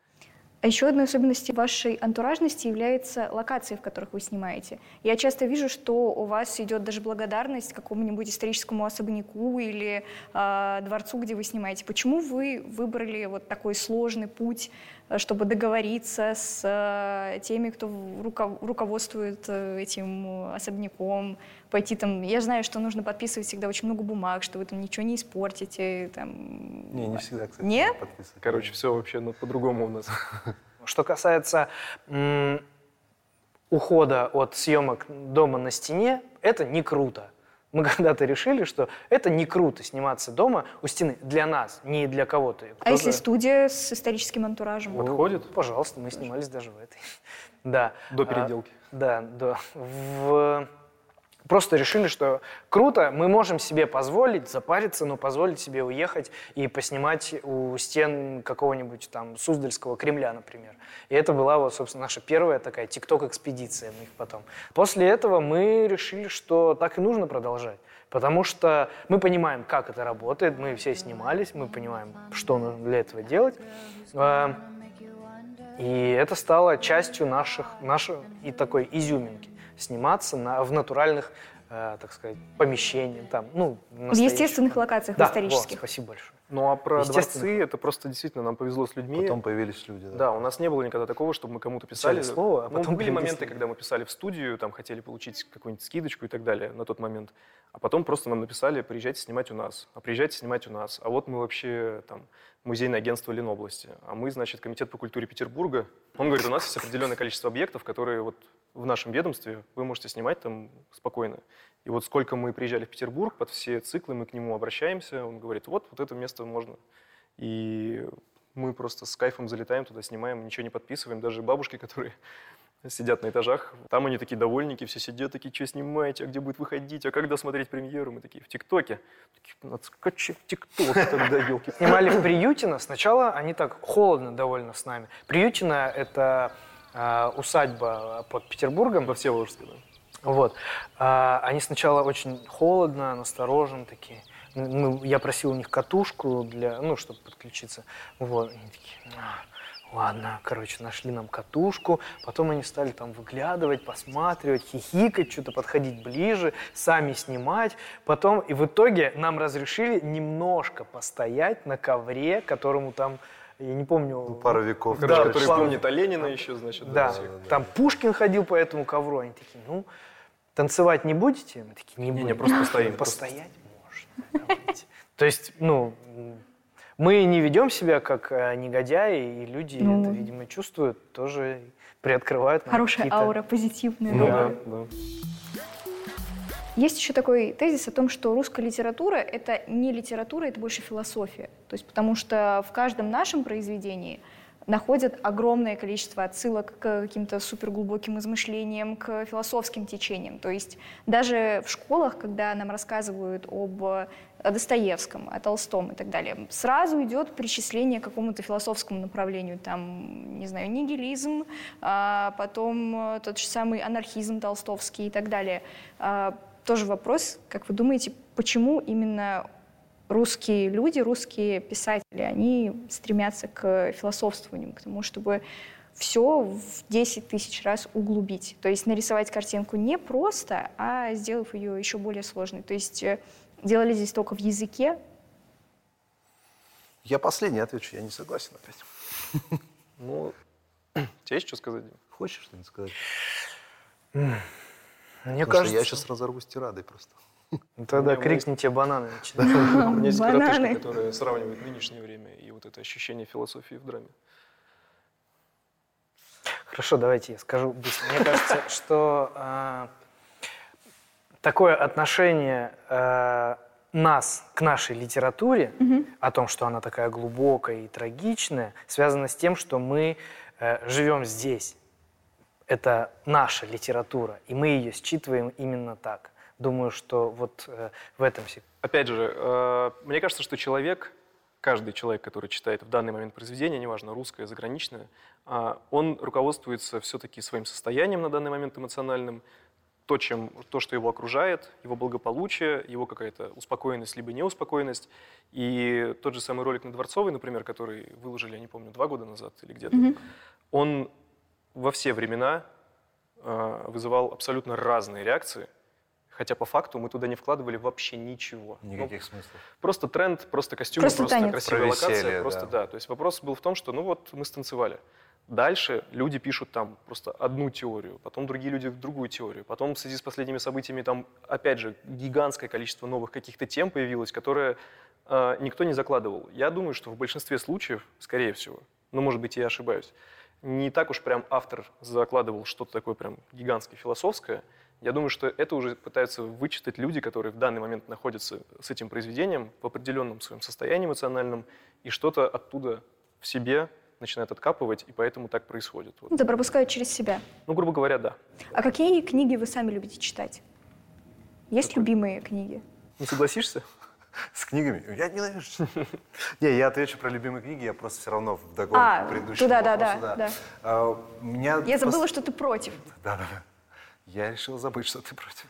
А еще одной особенностью вашей антуражности является локации, в которых вы снимаете. Я часто вижу, что у вас идет даже благодарность какому-нибудь историческому особняку или э, дворцу, где вы снимаете. Почему вы выбрали вот такой сложный путь, чтобы договориться с э, теми, кто руко- руководствует э, этим э, особняком, пойти там... Я знаю, что нужно подписывать всегда очень много бумаг, что вы там ничего не испортите. Там... Не, не всегда, кстати. Не? подписывать. Короче, все вообще ну, по-другому у нас. Что касается ухода от съемок дома на стене, это не круто. Мы когда-то решили, что это не круто сниматься дома у стены для нас, не для кого-то. А если Кто-то- студия с историческим антуражем? Ну, Подходит? Пожалуйста, мы снимались даже в этой. Да. До А, переделки. Да, да. В- Просто решили, что круто, мы можем себе позволить запариться, но позволить себе уехать и поснимать у стен какого-нибудь там Суздальского Кремля, например. И это была вот, собственно, наша первая такая тикток-экспедиция мы их потом. После этого мы решили, что так и нужно продолжать. Потому что мы понимаем, как это работает, мы все снимались, мы понимаем, что нужно для этого делать. А, И это стало частью наших, нашей и такой изюминки. Сниматься на, в натуральных, э, так сказать, помещениях. Там, ну, В естественных локациях, Да, исторических. вот, спасибо большое. Ну а про дворцы, это просто действительно нам повезло с людьми. Потом появились люди. Да, у нас не было никогда такого, чтобы мы кому-то писали. Писали слово, а Ну, потом были появились моменты, люди. когда мы писали в студию, там хотели получить какую-нибудь скидочку и так далее на тот момент. А потом просто нам написали, приезжайте снимать у нас, а приезжайте снимать у нас. А вот мы вообще там музейное агентство Ленобласти, а мы, значит, комитет по культуре Петербурга. Он говорит, у нас есть определенное количество объектов, которые вот в нашем ведомстве вы можете снимать там спокойно. И вот сколько мы приезжали в Петербург, под все циклы мы к нему обращаемся, он говорит, вот, вот это место можно. И мы просто с кайфом залетаем туда, снимаем, ничего не подписываем. Даже бабушки, которые сидят на этажах, там они такие довольники, все сидят, такие, что снимаете, а где будет выходить, а когда смотреть премьеру? Мы такие, в ТикТоке. Такие, надо скачать ТикТок тогда, елки. Снимали в Приютино. Сначала они так холодно довольно с нами. Приютино — это усадьба под Петербургом. Во Всеволожске, да. Вот. А, они сначала очень холодно, настороженно такие. Мы- я просил у них катушку для, ну, чтобы подключиться. Вот. Они такие, «А, ладно, короче, нашли нам катушку. Потом они стали там выглядывать, посматривать, хихикать, что-то подходить ближе, сами снимать. Потом, и в итоге нам разрешили немножко постоять на ковре, которому там, я не помню... Ну, Пара веков. Да, который плавно. помнит о Ленина еще, значит. Да, всех. там Пушкин ходил по этому ковру, они такие, ну, танцевать не будете? Мы такие, не будем. Не-не, просто постоим, просто Постоять можно. давайте». То есть, ну, мы не ведем себя как э, негодяи, и люди Ну. это, видимо, чувствуют, тоже приоткрывают Хорошая аура, позитивная. Ну Да. да, да. Есть еще такой тезис о том, что русская литература — это не литература, это больше философия. То есть потому что в каждом нашем произведении находят огромное количество отсылок к каким-то суперглубоким измышлениям, к философским течениям. То есть даже в школах, когда нам рассказывают об о Достоевском, о Толстом и так далее, сразу идет причисление к какому-то философскому направлению, там, не знаю, нигилизм, а потом тот же самый анархизм толстовский и так далее. Тоже вопрос, как вы думаете, почему именно русские люди, русские писатели, они стремятся к философствованию, к тому, чтобы все в 10 тысяч раз углубить. То есть нарисовать картинку не просто, а сделав ее еще более сложной. То есть э, делали здесь только в языке. Я последний отвечу, я не согласен опять. Ну, тебе есть что сказать? Дим? Хочешь что-нибудь сказать? Мне Потому что кажется, я сейчас разорвусь тирадой просто. тогда У меня есть- крикните бананы. У меня есть коротышка, которая сравнивает нынешнее время и вот это ощущение философии в драме. Хорошо, давайте я скажу быстро. Мне кажется, что э, такое отношение э, нас к нашей литературе, о том, что она такая глубокая и трагичная, связано с тем, что мы э, живем здесь. Это наша литература, и мы ее считываем именно так. Думаю, что вот э, в этом все. Опять же, э, мне кажется, что человек, каждый человек, который читает в данный момент произведение, неважно, русское, заграничное, э, он руководствуется все-таки своим состоянием на данный момент эмоциональным, то, чем, то, что его окружает, его благополучие, его какая-то успокоенность либо неуспокоенность. И тот же самый ролик на Дворцовой, например, который выложили, я не помню, два года назад или где-то, Мгм. он во все времена э, вызывал абсолютно разные реакции, хотя по факту мы туда не вкладывали вообще ничего. Ну, Никаких смыслов. Просто тренд, просто костюм, Просто просто, танец. красивая Про локация. веселье, просто да. да. То есть вопрос был в том, что ну вот мы станцевали. Дальше люди пишут там просто одну теорию, потом другие люди другую теорию, потом в связи с последними событиями там опять же гигантское количество новых каких-то тем появилось, которые э, никто не закладывал. Я думаю, что в большинстве случаев, скорее всего, но может быть я ошибаюсь, не так уж прям автор закладывал что-то такое прям гигантское философское. Я думаю, что это уже пытаются вычитать люди, которые в данный момент находятся с этим произведением в определенном своем состоянии эмоциональном, и что-то оттуда в себе начинают откапывать, и поэтому так происходит. Вот. Это пропускают через себя. Ну, грубо говоря, да. А какие книги вы сами любите читать? Есть любимые книги? Не согласишься? С книгами? Я ненавижу. Не, я отвечу про любимые книги, я просто все равно вдогонку А, к предыдущему туда, да, вопросу, да, да. А, у меня Я забыла, что ты против. Да, да, да. Я решил забыть, что ты против.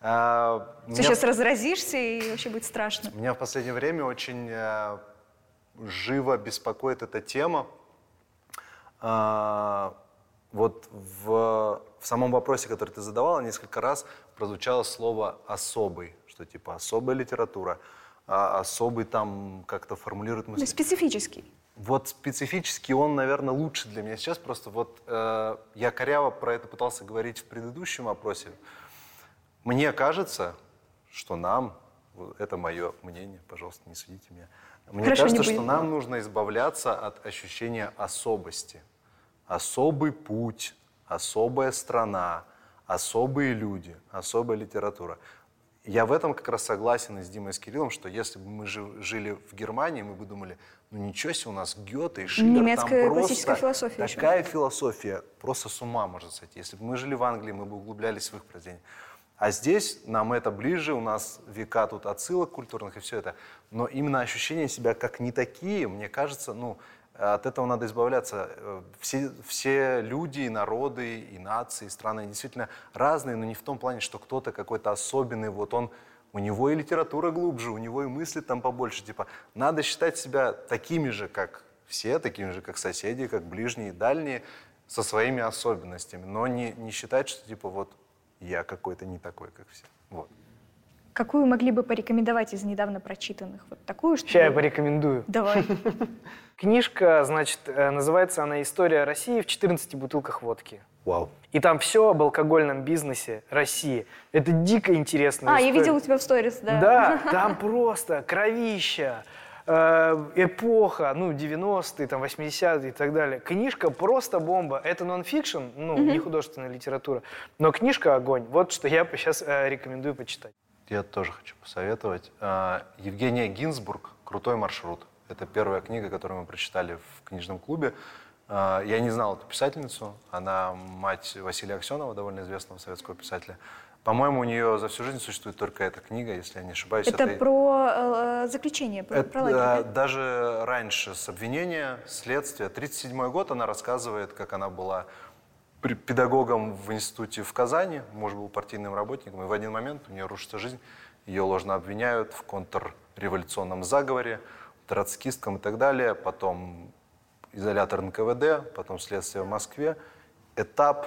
А, Ты меня- сейчас разразишься, и вообще будет страшно. Меня в последнее время очень э, живо беспокоит эта тема. А, вот в, в самом вопросе, который ты задавала, несколько раз прозвучало слово «особый», что типа особая литература, а особый там как-то формулирует Ну, мысли. специфический. Вот специфически он, наверное, лучше для меня сейчас. Просто вот э, я коряво про это пытался говорить в предыдущем опросе. Мне кажется, что нам, это мое мнение, пожалуйста, не судите меня. Мне Хорошо, кажется, что нам нужно избавляться от ощущения особости. Особый путь, особая страна, особые люди, особая литература. Я в этом как раз согласен и с Димой и с Кириллом, что если бы мы жи- жили в Германии, мы бы думали, ну ничего себе, у нас Гёте и Шиллер, Немецкая там классическая просто философия еще. такая философия, просто с ума можно сойти. Если бы мы жили в Англии, мы бы углублялись в их произведения. А здесь нам это ближе, у нас века тут отсылок культурных и все это. Но именно ощущение себя как не такие, мне кажется, ну, от этого надо избавляться. Э, Все, все люди, и народы, и нации, и страны действительно разные, но не в том плане, что кто-то какой-то особенный, вот он, у него и литература глубже, у него и мысли там побольше. Типа, надо считать себя такими же, как все, такими же, как соседи, как ближние и дальние, со своими особенностями, но не, не считать, что типа вот я какой-то не такой, как все. Вот. Какую могли бы порекомендовать из недавно прочитанных? Вот такую, что... Сейчас я порекомендую. Давай. Книжка, значит, э, называется она «История России в 14 бутылках водки». Вау. И там все об алкогольном бизнесе России. Это дико интересно. А, я видела у тебя в сторис, да. Да, там просто кровища, э, эпоха, ну, 90-е, там, 80-е и так далее. Книжка просто бомба. Это нон-фикшн, ну, не художественная литература, но книжка огонь. Вот что я сейчас рекомендую почитать. Я тоже хочу посоветовать. А, Евгения Гинзбург «Крутой маршрут». Это первая книга, которую мы прочитали в книжном клубе. А, Я не знал эту писательницу. Она мать Василия Аксенова, довольно известного советского писателя. По-моему, у нее за всю жизнь существует только эта книга, если я не ошибаюсь. Это про э, заключение, про, Это, про лагерь, э, да? Даже раньше, с обвинения, следствия. 37 год она рассказывает, как она была педагогом в институте в Казани, муж был партийным работником, и в один момент у нее рушится жизнь, ее ложно обвиняют в контрреволюционном заговоре, троцкистском и так далее, потом изолятор НКВД, потом следствие в Москве, этап,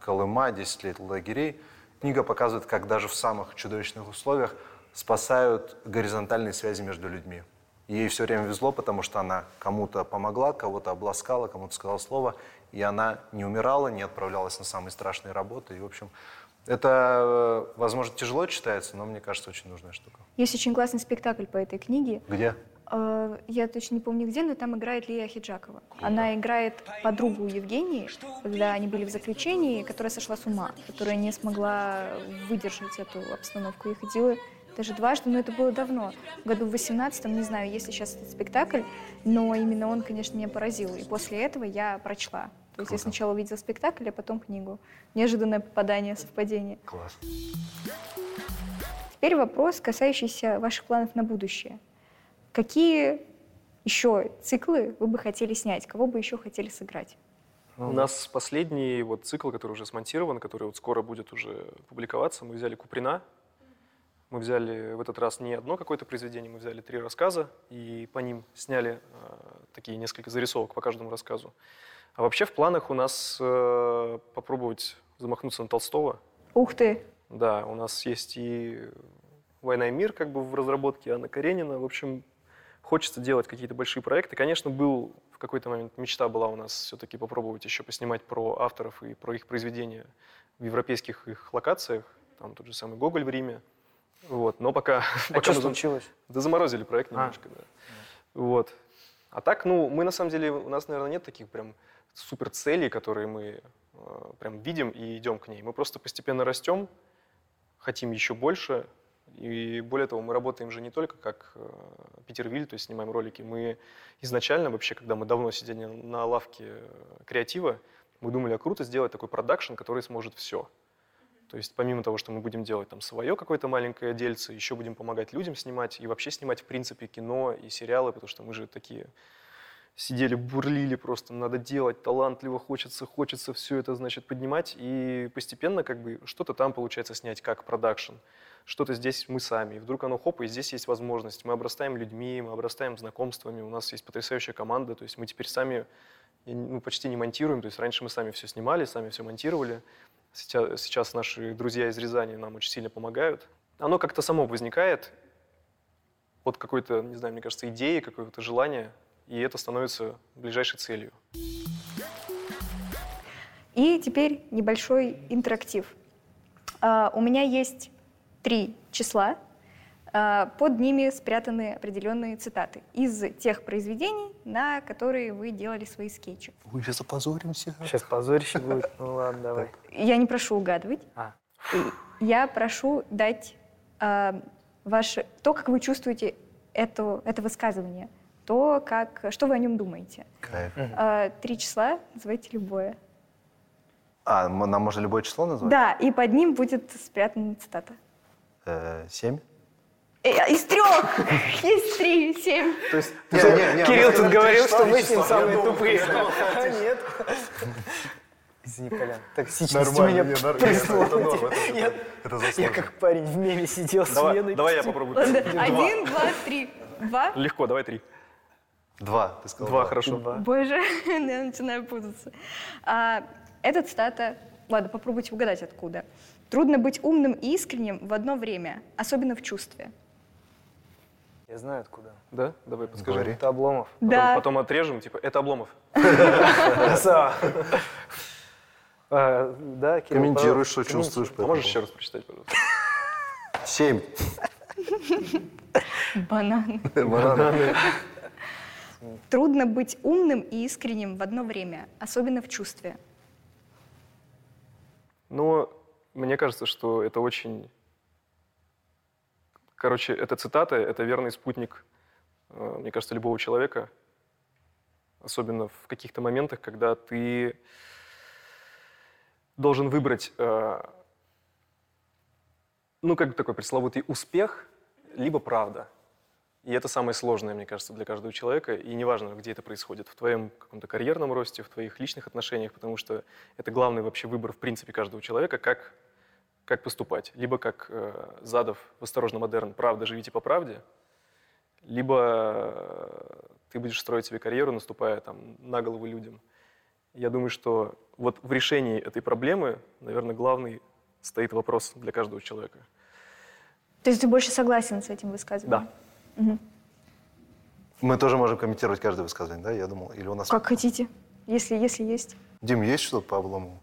Колыма, 10 лет лагерей. Книга показывает, как даже в самых чудовищных условиях спасают горизонтальные связи между людьми. Ей все время везло, потому что она кому-то помогла, кого-то обласкала, кому-то сказала слово, и она не умирала, не отправлялась на самые страшные работы. И, в общем, это, э, возможно, тяжело читается, но мне кажется, очень нужная штука. Есть очень классный спектакль по этой книге. Где? Э, Я точно не помню где, но там играет Лия Хиджакова. Она играет подругу Евгении, когда они были в заключении, которая сошла с ума, которая не смогла выдержать эту обстановку и ходила даже дважды, но это было давно. В году в 18 не знаю, есть ли сейчас этот спектакль, но именно он, конечно, меня поразил. И после этого я прочла. То есть я сначала увидела спектакль, а потом книгу. Неожиданное попадание, совпадение. Класс. Теперь вопрос, касающийся ваших планов на будущее. Какие еще циклы вы бы хотели снять? Кого бы еще хотели сыграть? У нас последний вот цикл, который уже смонтирован, который вот скоро будет уже публиковаться, мы взяли Куприна. Мы взяли в этот раз не одно какое-то произведение, мы взяли три рассказа и по ним сняли э, такие несколько зарисовок по каждому рассказу. А вообще в планах у нас э, попробовать замахнуться на Толстого. Ух ты! Да, у нас есть и «Война и мир» как бы в разработке, Анна Каренина. В общем, хочется делать какие-то большие проекты. Конечно, был в какой-то момент мечта была у нас все-таки попробовать еще поснимать про авторов и про их произведения в европейских их локациях. Там тот же самый Гоголь в Риме. Вот, но пока... А пока что мы случилось? Да заморозили проект А. немножко, да. Вот. А так, ну, мы на самом деле, у нас, наверное, нет таких прям супер целей, которые мы э, прям видим и идем к ней. Мы просто постепенно растем, хотим еще больше. И более того, мы работаем же не только как э, Питер Виль, то есть снимаем ролики. Мы изначально вообще, когда мы давно сидели на лавке э, креатива, мы думали, а круто сделать такой продакшн, который сможет все. То есть помимо того, что мы будем делать там свое какое-то маленькое дельце, еще будем помогать людям снимать и вообще снимать в принципе кино и сериалы, потому что мы же такие сидели, бурлили просто, надо делать, талантливо, хочется, хочется все это, значит, поднимать, и постепенно как бы что-то там получается снять как продакшн, что-то здесь мы сами, и вдруг оно хоп, и здесь есть возможность, мы обрастаем людьми, мы обрастаем знакомствами, у нас есть потрясающая команда, то есть мы теперь сами ну, почти не монтируем, то есть раньше мы сами все снимали, сами все монтировали, сейчас, сейчас наши друзья из Рязани нам очень сильно помогают. Оно как-то само возникает от какой-то, не знаю, мне кажется, идеи, какого-то желания, и это становится ближайшей целью. И теперь небольшой интерактив. А, У меня есть три числа. А, Под ними спрятаны определенные цитаты из тех произведений, на которые вы делали свои скетчи. Ой, сейчас опозоримся. Сейчас позорище будет. Ну ладно, давай. Я не прошу угадывать. А. Я прошу дать а, ваше, то, как вы чувствуете это, это высказывание, то, как, что вы о нем думаете. Кайф. Три числа, называйте любое. А, нам можно любое число назвать? Да, и под ним будет спрятана цитата. Э, Семь? Э, Из трех! Есть три, семь. То есть... Не, не, не, Кирилл тут говорил, что мы с ним самые тупые. А, Нет. Извини, Колян, токсичность у Нормально, меня присутствует. это норм, это- Я- как парень в меме сидел с Давай, Леной. давай я попробую. Один, два, три. Два? Легко, давай три. Два, ты сказал Два, хорошо. Два. Боже, я начинаю путаться. А, эта цитата, ладно, попробуйте угадать откуда. Трудно быть умным и искренним в одно время, особенно в чувстве. Я знаю откуда. Да? Давай, подскажи. Говори. Это Обломов. Потом, Да. потом отрежем, типа, это Обломов. Красава. Да. Комментируй, что чувствуешь. А можешь еще раз прочитать, пожалуйста? Семь. Банан. Бананы. Трудно быть умным и искренним в одно время, особенно в чувстве. Но мне кажется, что это очень... Короче, эта цитата — это верный спутник, э, мне кажется, любого человека, особенно в каких-то моментах, когда ты должен выбрать, э, ну, как такой пресловутый успех, либо правда. И это самое сложное, мне кажется, для каждого человека. И неважно, где это происходит, в твоем каком-то карьерном росте, в твоих личных отношениях, потому что это главный вообще выбор, в принципе, каждого человека, как, как поступать. Либо как э, Задов в «Осторожно, модерн», «Правда, живите по правде», либо э, ты будешь строить себе карьеру, наступая там на голову людям. Я думаю, что вот в решении этой проблемы, наверное, главный стоит вопрос для каждого человека. То есть ты больше согласен с этим высказыванием? Да. Мы тоже можем комментировать каждое высказывание, да? Я думал, или у нас... Как хотите, если, если есть. Дим, есть что-то по Обломову?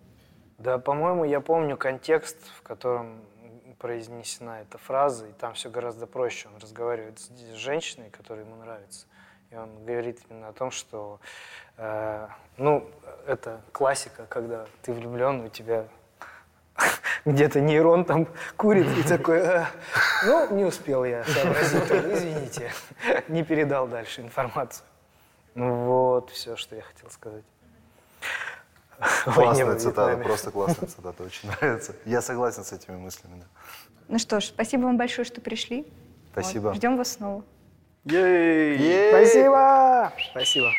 Да, по-моему, я помню контекст, в котором произнесена эта фраза, и там все гораздо проще. Он разговаривает с женщиной, которая ему нравится, и он говорит именно о том, что, э, ну, это классика, когда ты влюблен, у тебя где-то нейрон там курит и такой, «А, ну, не успел я сообразить, извините, не передал дальше информацию. Ну вот, все, что я хотел сказать. Классная цитата, просто классная цитата, очень нравится. Я согласен с этими мыслями. да. Ну что ж, спасибо вам большое, что пришли. Спасибо. Ждем вас снова. Спасибо! Спасибо.